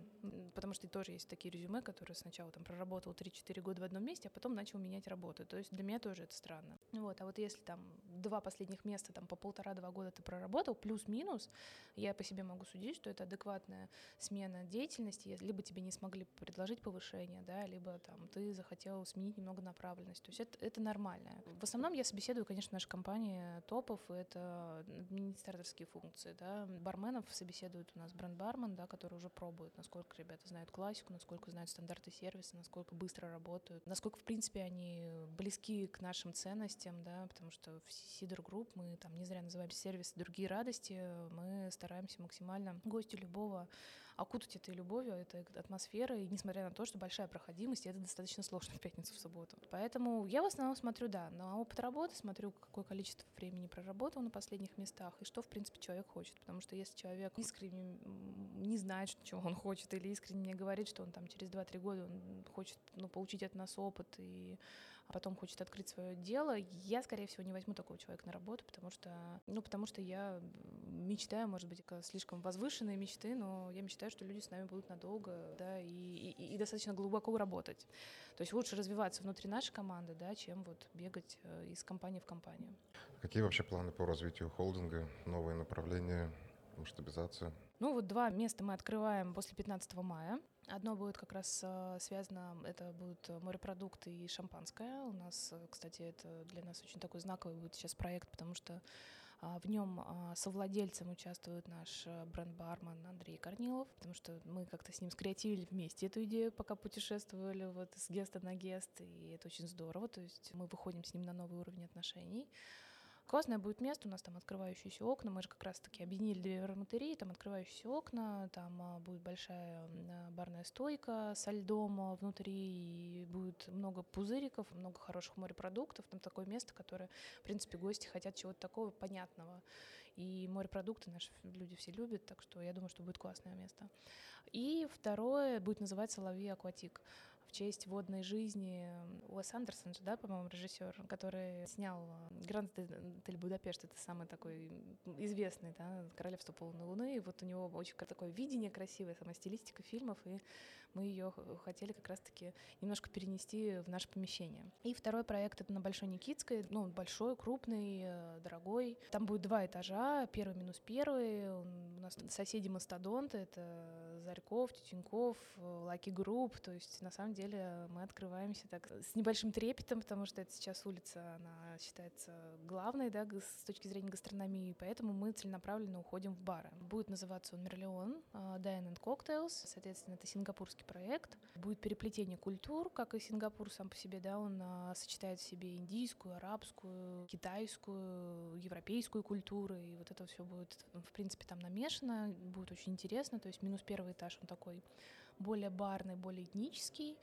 потому что тоже есть такие резюме, которые сначала там проработал 3-4 года в одном месте, а потом начал менять работу. То есть для меня тоже это странно. Вот, а вот если там два последних места там по полтора-два года ты проработал, плюс-минус, я по себе могу судить, что это адекватная смена деятельности, либо тебе не смогли предложить повышение, да, либо там ты захотел сменить немного направленность. То есть это, это нормально. В основном я собеседую, конечно, в нашей компании топов, это администраторские функции, да. Барменов собеседует у нас бренд-бармен, да, который уже пробует, насколько ребята знают классику, насколько знают стандарты сервиса, насколько быстро работают, насколько, в принципе, они близки к нашим ценностям, да, потому что в Сидор Групп мы там не зря называем сервис «Другие радости», мы стараемся максимально гостю любого окутать этой любовью, этой атмосферой, несмотря на то, что большая проходимость, и это достаточно сложно в пятницу, в субботу. Поэтому я в основном смотрю, да, на опыт работы, смотрю, какое количество времени проработал на последних местах, и что, в принципе, человек хочет. Потому что если человек искренне не знает, [LAUGHS] чего он хочет, или искренне мне говорит, что он там через 2-3 года он хочет ну, получить от нас опыт и а потом хочет открыть свое дело, я, скорее всего, не возьму такого человека на работу, потому что, ну, потому что я мечтаю, может быть, слишком возвышенные мечты, но я мечтаю, что люди с нами будут надолго, да, и, и, и достаточно глубоко работать. То есть лучше развиваться внутри нашей команды, да, чем вот бегать э, из компании в компанию. Какие вообще планы по развитию холдинга, новые направления, масштабизация? Ну вот два места мы открываем после 15 мая. Одно будет как раз э, связано, это будут морепродукты и шампанское. У нас, э, кстати, это для нас очень такой знаковый будет сейчас проект, потому что а, в нем а, совладельцем участвует наш э, бренд-бармен Андрей Корнилов, потому что мы как-то с ним скреативили вместе эту идею, пока путешествовали вот с геста на гест, и это очень здорово, то есть мы выходим с ним на новый уровень отношений. Классное будет место, у нас там открывающиеся окна, мы же как раз-таки объединили две ароматерии, там открывающиеся окна, там а, будет большая а, барная стойка со льдом а, внутри, и будет много пузыриков, много хороших морепродуктов, там такое место, которое, в принципе, гости хотят чего-то такого понятного. И морепродукты наши люди все любят, так что я думаю, что будет классное место. И второе будет называться «Лови акватик» в честь водной жизни Уэс Андерсон же, да, по-моему, режиссер, который снял э, Гранд Отель Будапешт, это самый такой известный, да, Королевство полной луны, и вот у него очень такое видение красивое, сама стилистика фильмов, и мы ее хотели как раз-таки немножко перенести в наше помещение. И второй проект это на Большой Никитской, ну, он большой, крупный, э, дорогой. Там будет два этажа, первый минус первый. У нас соседи мастодонты, это Зарьков, Тютюньков, Lucky Group. То есть, на самом деле, мы открываемся так с небольшим трепетом, потому что это сейчас улица, она считается главной, да, с точки зрения гастрономии, поэтому мы целенаправленно уходим в бары. Будет называться он Мерлион, а, Dine and Cocktails, соответственно, это сингапурский проект. Будет переплетение культур, как и Сингапур сам по себе, да, он а, сочетает в себе индийскую, арабскую, китайскую, европейскую культуру, и вот это все будет, в принципе, там намешано, будет очень интересно, то есть минус первый этаж, он такой более барный, более этнический,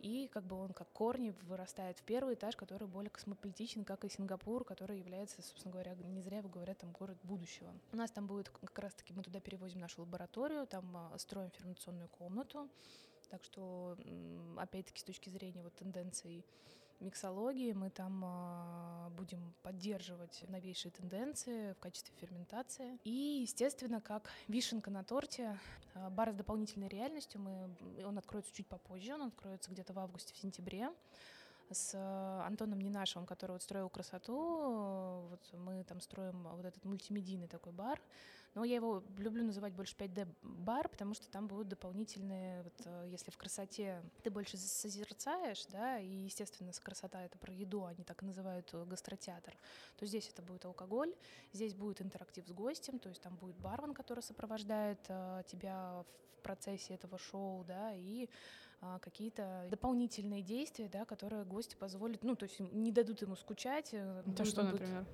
и как бы он как корни вырастает в первый этаж, который более космополитичен, как и Сингапур, который является, собственно говоря, не зря его говорят, там город будущего. У нас там будет как раз-таки, мы туда перевозим нашу лабораторию, там а, строим ферментационную комнату, так что, опять-таки, с точки зрения вот тенденций миксологии мы там а, будем поддерживать новейшие тенденции в качестве ферментации. И, естественно, как вишенка на торте, а, бар с дополнительной реальностью, мы, он откроется чуть попозже, он откроется где-то в августе, в сентябре с э, Антоном Нинашевым, который вот строил красоту, вот мы там строим вот этот мультимедийный такой бар, но я его люблю называть больше 5D бар, потому что там будут дополнительные, вот э, если в красоте ты больше созерцаешь, да, и, естественно, красота это про еду, они так и называют э, гастротеатр, то здесь это будет алкоголь, здесь будет интерактив с гостем, то есть там будет бармен, который сопровождает э, тебя в процессе этого шоу, да, и а, какие-то дополнительные действия, да, которые гости позволят, ну, то есть не дадут ему скучать. Это что, будет- например?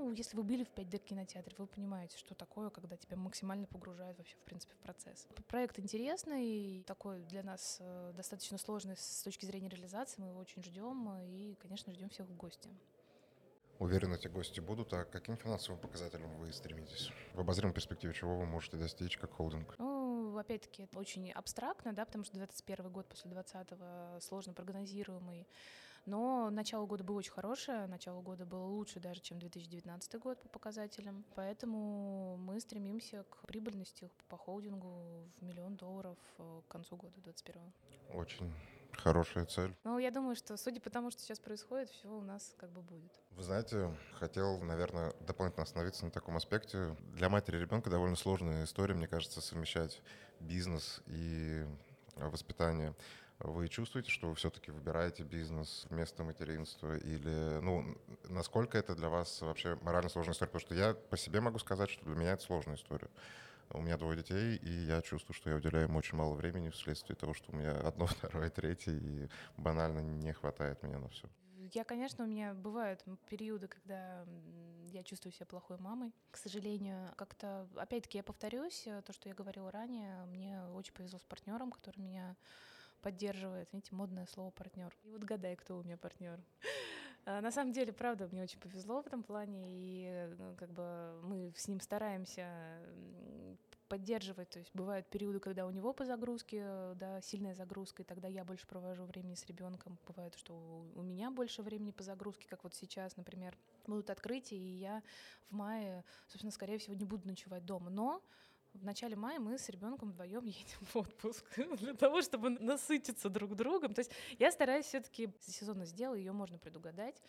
Ну, если вы были в 5D кинотеатре, вы понимаете, что такое, когда тебя максимально погружают вообще, в принципе, в процесс. Проект интересный, такой для нас э, достаточно сложный с точки зрения реализации, мы его очень ждем э, и, конечно, ждем всех в гости. Уверен, эти гости будут. А каким финансовым показателям вы стремитесь? В обозримой перспективе чего вы можете достичь как холдинг? Ну, опять-таки, это очень абстрактно, да, потому что 21 год после 20-го сложно прогнозируемый. Но начало года было очень хорошее, начало года было лучше даже, чем 2019 год по показателям. Поэтому мы стремимся к прибыльности по холдингу в миллион долларов э, к концу года 2021. Очень хорошая цель. Ну, я думаю, что, судя по тому, что сейчас происходит, все у нас как бы будет. Вы знаете, хотел, наверное, дополнительно остановиться на таком аспекте. Для матери ребенка довольно сложная история, мне кажется, совмещать бизнес и воспитание. Вы чувствуете, что вы все-таки выбираете бизнес вместо материнства? Или, ну, насколько это для вас вообще морально сложная история? Потому что я по себе могу сказать, что для меня это сложная история. У меня двое детей, и я чувствую, что я уделяю им очень мало времени вследствие того, что у меня одно, [LAUGHS] второе, третье, и банально не хватает меня на все. Я, конечно, у меня бывают периоды, когда я чувствую себя плохой мамой. К сожалению, как-то, опять-таки, я повторюсь, э, то, что я говорила ранее, мне очень повезло с партнером, который меня поддерживает. Видите, модное слово партнер. И вот гадай, кто у меня партнер. [LAUGHS] А, на самом деле, правда, мне очень повезло в этом плане, и ну, как бы мы с ним стараемся поддерживать. То есть бывают периоды, когда у него по загрузке, да, сильная загрузка, и тогда я больше провожу времени с ребенком. Бывает, что у меня больше времени по загрузке, как вот сейчас, например, будут открытия, и я в мае, собственно, скорее всего, не буду ночевать дома. Но в начале мая мы с ребенком вдвоем [LAUGHS] едем в отпуск [LAUGHS] для того, чтобы насытиться друг другом. То есть я стараюсь все-таки сезонность дела, ее можно предугадать.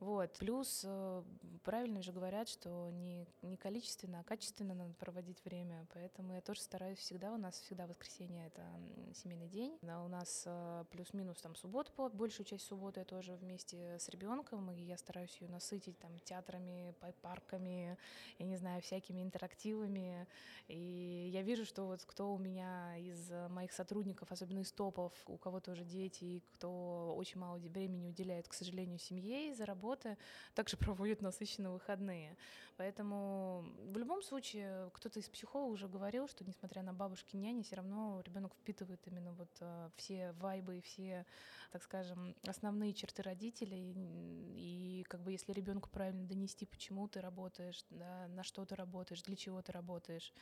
Вот. Плюс э, правильно же говорят, что не, не количественно, а качественно надо проводить время. Поэтому я тоже стараюсь всегда. У нас всегда воскресенье это семейный день. А у нас э, плюс-минус там суббота, большую часть субботы я тоже вместе с ребенком, и я стараюсь ее насытить там театрами, парками, я не знаю, всякими интерактивами. И я вижу, что вот кто у меня из моих сотрудников, особенно из топов, у кого тоже дети, и кто очень мало времени уделяет, к сожалению, семье из-за работы, работы, также проводят насыщенные выходные. Поэтому в любом случае кто-то из психологов уже говорил, что несмотря на бабушки няни, все равно ребенок впитывает именно вот uh, все вайбы и все, так скажем, основные черты родителей. И как бы если ребенку правильно донести, почему ты работаешь, да, на что ты работаешь, для чего ты работаешь,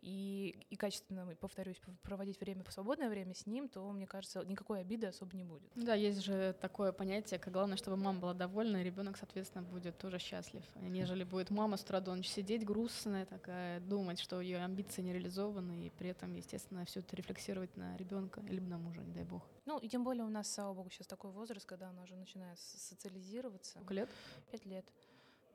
и, и качественно, повторюсь, проводить время в свободное время с ним, то, мне кажется, никакой обиды особо не будет. Да, есть же такое понятие, как главное, чтобы мама была довольна, и ребенок, соответственно, будет тоже счастлив, нежели будет мама с утра до ночи сидеть грустная такая, думать, что ее амбиции не реализованы, и при этом, естественно, все это рефлексировать на ребенка или на мужа, не дай бог. Ну, и тем более у нас, слава богу, сейчас такой возраст, когда она уже начинает социализироваться. Сколько лет? Пять лет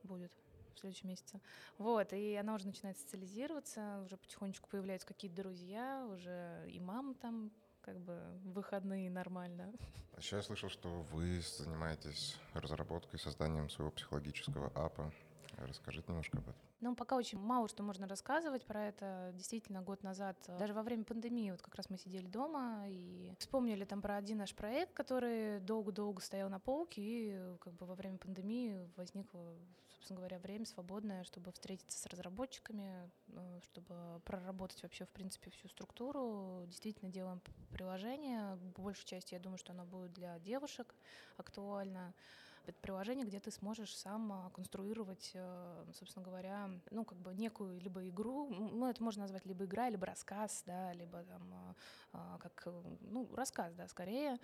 будет в следующем месяце. Вот, и она уже начинает социализироваться, уже потихонечку появляются какие-то друзья, уже и мама там как бы выходные нормально. А еще я слышал, что вы занимаетесь разработкой, созданием своего психологического апа. Расскажите немножко об этом. Ну, пока очень мало что можно рассказывать про это. Действительно, год назад, даже во время пандемии, вот как раз мы сидели дома и вспомнили там про один наш проект, который долго-долго стоял на полке, и как бы во время пандемии возникло, собственно говоря, время свободное, чтобы встретиться с разработчиками, э, чтобы проработать вообще, в принципе, всю структуру. Действительно, делаем приложение. Большую часть, я думаю, что оно будет для девушек актуально это приложение, где ты сможешь сам а, конструировать, э, собственно говоря, ну, как бы некую либо игру, ну, это можно назвать либо игра, либо рассказ, да, либо там, а, а, как, ну, рассказ, да, скорее,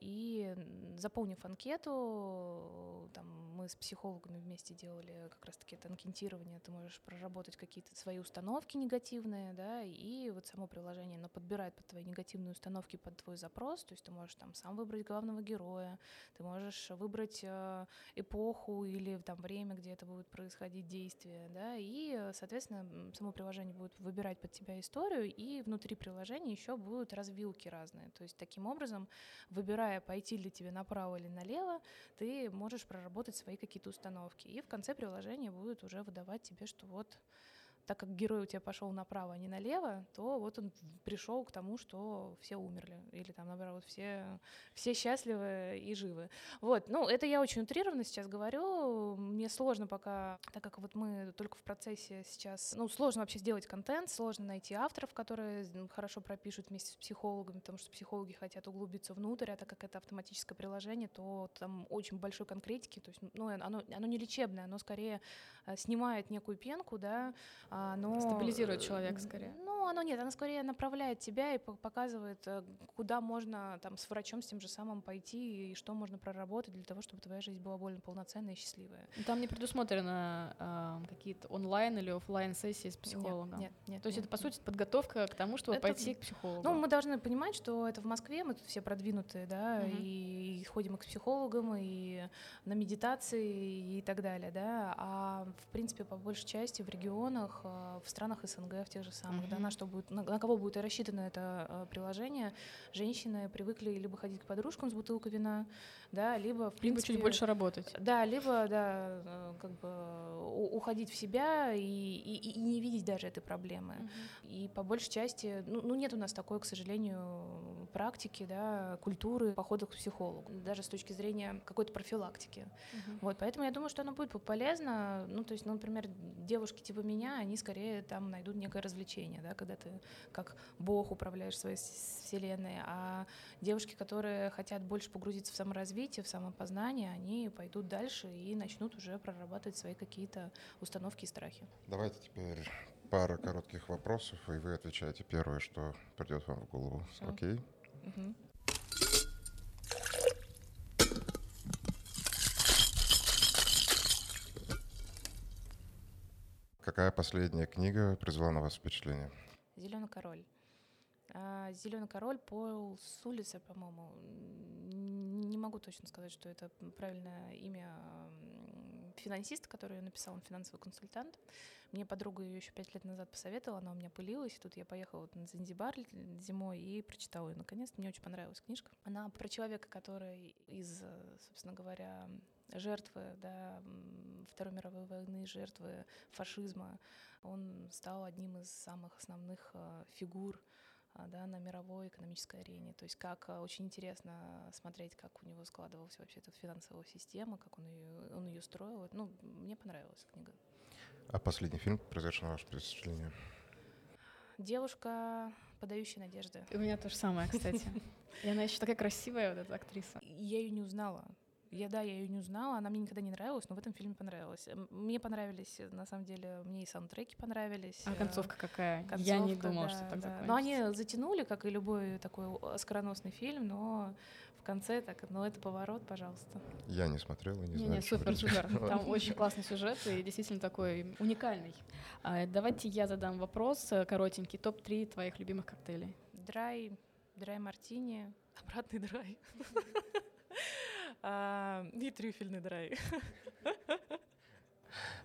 и заполнив анкету, там, мы с психологами вместе делали как раз-таки это анкетирование, ты можешь проработать какие-то свои установки негативные, да, и вот само приложение, оно подбирает под твои негативные установки, под твой запрос, то есть ты можешь там сам выбрать главного героя, ты можешь выбрать выбрать э, эпоху или там время, где это будет происходить действие, да, и, соответственно, само приложение будет выбирать под тебя историю, и внутри приложения еще будут развилки разные. То есть таким образом, выбирая, пойти ли тебе направо или налево, ты можешь проработать свои какие-то установки. И в конце приложения будет уже выдавать тебе, что вот так как герой у тебя пошел направо, а не налево, то вот он пришел к тому, что все умерли. Или там, наоборот, все, все счастливы и живы. Вот, ну, это я очень утрированно сейчас говорю. Мне сложно пока, так как вот мы только в процессе сейчас, ну, сложно вообще сделать контент, сложно найти авторов, которые хорошо пропишут вместе с психологами, потому что психологи хотят углубиться внутрь, а так как это автоматическое приложение, то там очень большой конкретики, то есть, ну, оно, оно не лечебное, оно скорее снимает некую пенку, да, оно... Стабилизирует человека скорее. Ну, Ну, оно нет, оно скорее направляет тебя и по- показывает, э, куда можно там с врачом с тем же самым пойти и что можно проработать для того, чтобы твоя жизнь была более полноценная и счастливая. Там не предусмотрено а, какие-то онлайн или оффлайн сессии с психологом. Нет, нет. То есть нет, это, по нет. сути, подготовка к тому, чтобы Это, пойти к психологу. Ну, мы должны понимать, что это в Москве, мы тут все продвинутые, да, Мгм. и, и ходим и к психологам, и на медитации и так далее, да. А в принципе, по большей части в регионах, э, в странах СНГ, в тех же самых, да, Мгм. на что будет, на, на кого будет и рассчитано это э, приложение, женщины привыкли либо ходить к подружкам с бутылкой вина, да, либо в Либо принципе, чуть больше работать. да, либо, да, э, как бы уходить в себя и, и, и не видеть даже этой проблемы. И по большей части, ну, ну, нет у нас такой, к сожалению, практики, да, культуры походов к психологу, даже с точки зрения какой-то профилактики. Мгм. Вот, поэтому я думаю, что оно будет полезно. Ну, то есть, ну, например, девушки типа меня, они скорее там найдут некое развлечение, да, когда ты как бог управляешь своей вселенной, а девушки, которые хотят больше погрузиться в саморазвитие, в самопознание, они пойдут дальше и начнут уже прорабатывать свои какие-то установки и страхи. Давайте теперь пара коротких вопросов, и вы отвечаете первое, что придет вам в голову. Окей? Мгм. Какая последняя книга произвела на вас впечатление? Зеленый король. Зеленый король Пол Сулиса, по-моему. Не могу точно сказать, что это правильное имя финансиста, который ее написал, он финансовый консультант. Мне подруга ее еще пять лет назад посоветовала, она у меня пылилась. И тут я поехала вот на Занзибар зимой и прочитала ее. Наконец-то мне очень понравилась книжка. Она про человека, который из, собственно говоря, жертвы да, Второй мировой войны, жертвы фашизма, он стал одним из самых основных э, фигур а, да, на мировой экономической арене. То есть как а, очень интересно смотреть, как у него складывалась вообще эта финансовая система, как он ее, он ее строил. Ну, мне понравилась книга. А последний фильм, на ваше впечатление? Девушка, подающая надежды. У меня то же самое, кстати. [LAUGHS] И она еще такая красивая, вот эта актриса. Я ее не узнала. Я, да, я ее не узнала, она мне никогда не нравилась, но в этом фильме понравилась. Мне понравились, э, на самом деле, мне и саундтреки понравились. А э, концовка какая? Я не Концовка, думала, да, что так да. закончится. Но они затянули, как и любой такой оскароносный фильм, но в конце так, ну это поворот, пожалуйста. Я не смотрел и не, Не, знаю. не, супер, супер. [LAUGHS] Там очень классный сюжет и действительно такой уникальный. А, Давайте я задам вопрос э, коротенький. Топ-3 твоих любимых коктейлей. Драй, драй мартини, [LAUGHS] обратный драй. [LAUGHS] А, И трюфельный драй.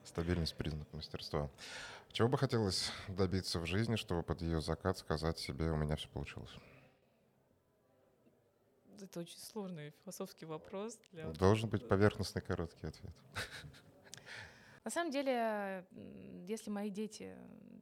Стабильность признак мастерства. Чего бы хотелось добиться в жизни, чтобы под ее закат сказать себе, у меня все получилось? Это очень сложный философский вопрос. Для... Должен быть поверхностный короткий ответ. На самом деле, если мои дети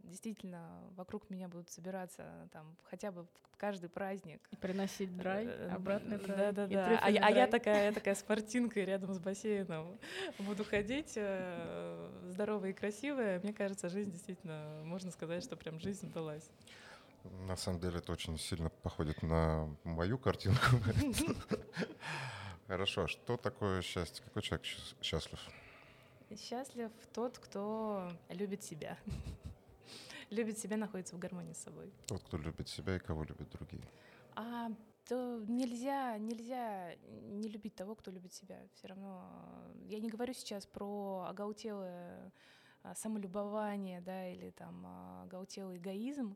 действительно вокруг меня будут собираться там хотя бы каждый праздник, И приносить драй, Э, обратный драй. Да, да, да. А, а я драй. такая, я такая с картинкой рядом с бассейном буду ходить, э, здоровая и красивая. Мне кажется, жизнь действительно, можно сказать, что прям жизнь удалась. На самом деле это очень сильно походит на мою картинку. Хорошо, а что такое счастье? Какой человек счаст- счастлив? Счастлив тот, кто любит себя. Любит себя, находится в гармонии с собой. Тот, кто любит себя и кого любят другие. А то нельзя, нельзя не любить того, кто любит себя. Все равно э, я не говорю сейчас про оголтелое а, самолюбование, да, или там а, оголтелый эгоизм.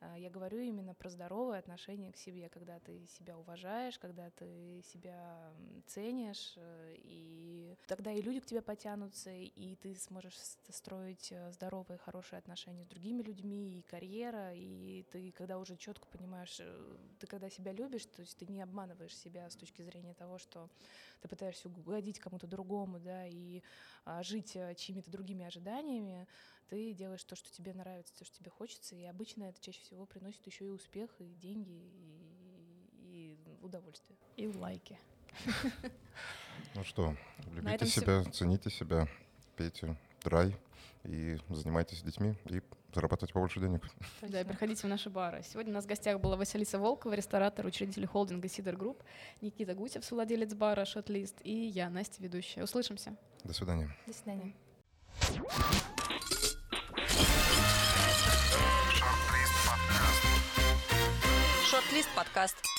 А, Я говорю именно про здоровое отношение к себе, когда ты себя уважаешь, когда ты себя ценишь, э, и тогда и люди к тебе потянутся, и ты сможешь строить э, здоровые, хорошие отношения с другими людьми, и карьера, и ты, когда уже четко понимаешь, э, ты когда себя любишь, то есть ты не обманываешь себя с точки зрения того, что ты пытаешься угодить кому-то другому, да, и а, жить э, чьими-то другими ожиданиями, ты делаешь то, что тебе нравится, то, что тебе хочется, и обычно это чаще всего приносит еще и успех, и деньги, и, и удовольствие. И лайки. [LAUGHS] Ну что, любите себя, цените себя, пейте dry и занимайтесь детьми и зарабатывайте побольше денег. [LAUGHS] Да, и приходите в наши бары. Сегодня у нас в гостях была Василиса Волкова, ресторатор, учредитель холдинга Сидор Групп, Никита Гусев, владелец бара Шотлист, и я, Настя, ведущая. Услышимся. До свидания. До свидания. Шорт-лист подкаст.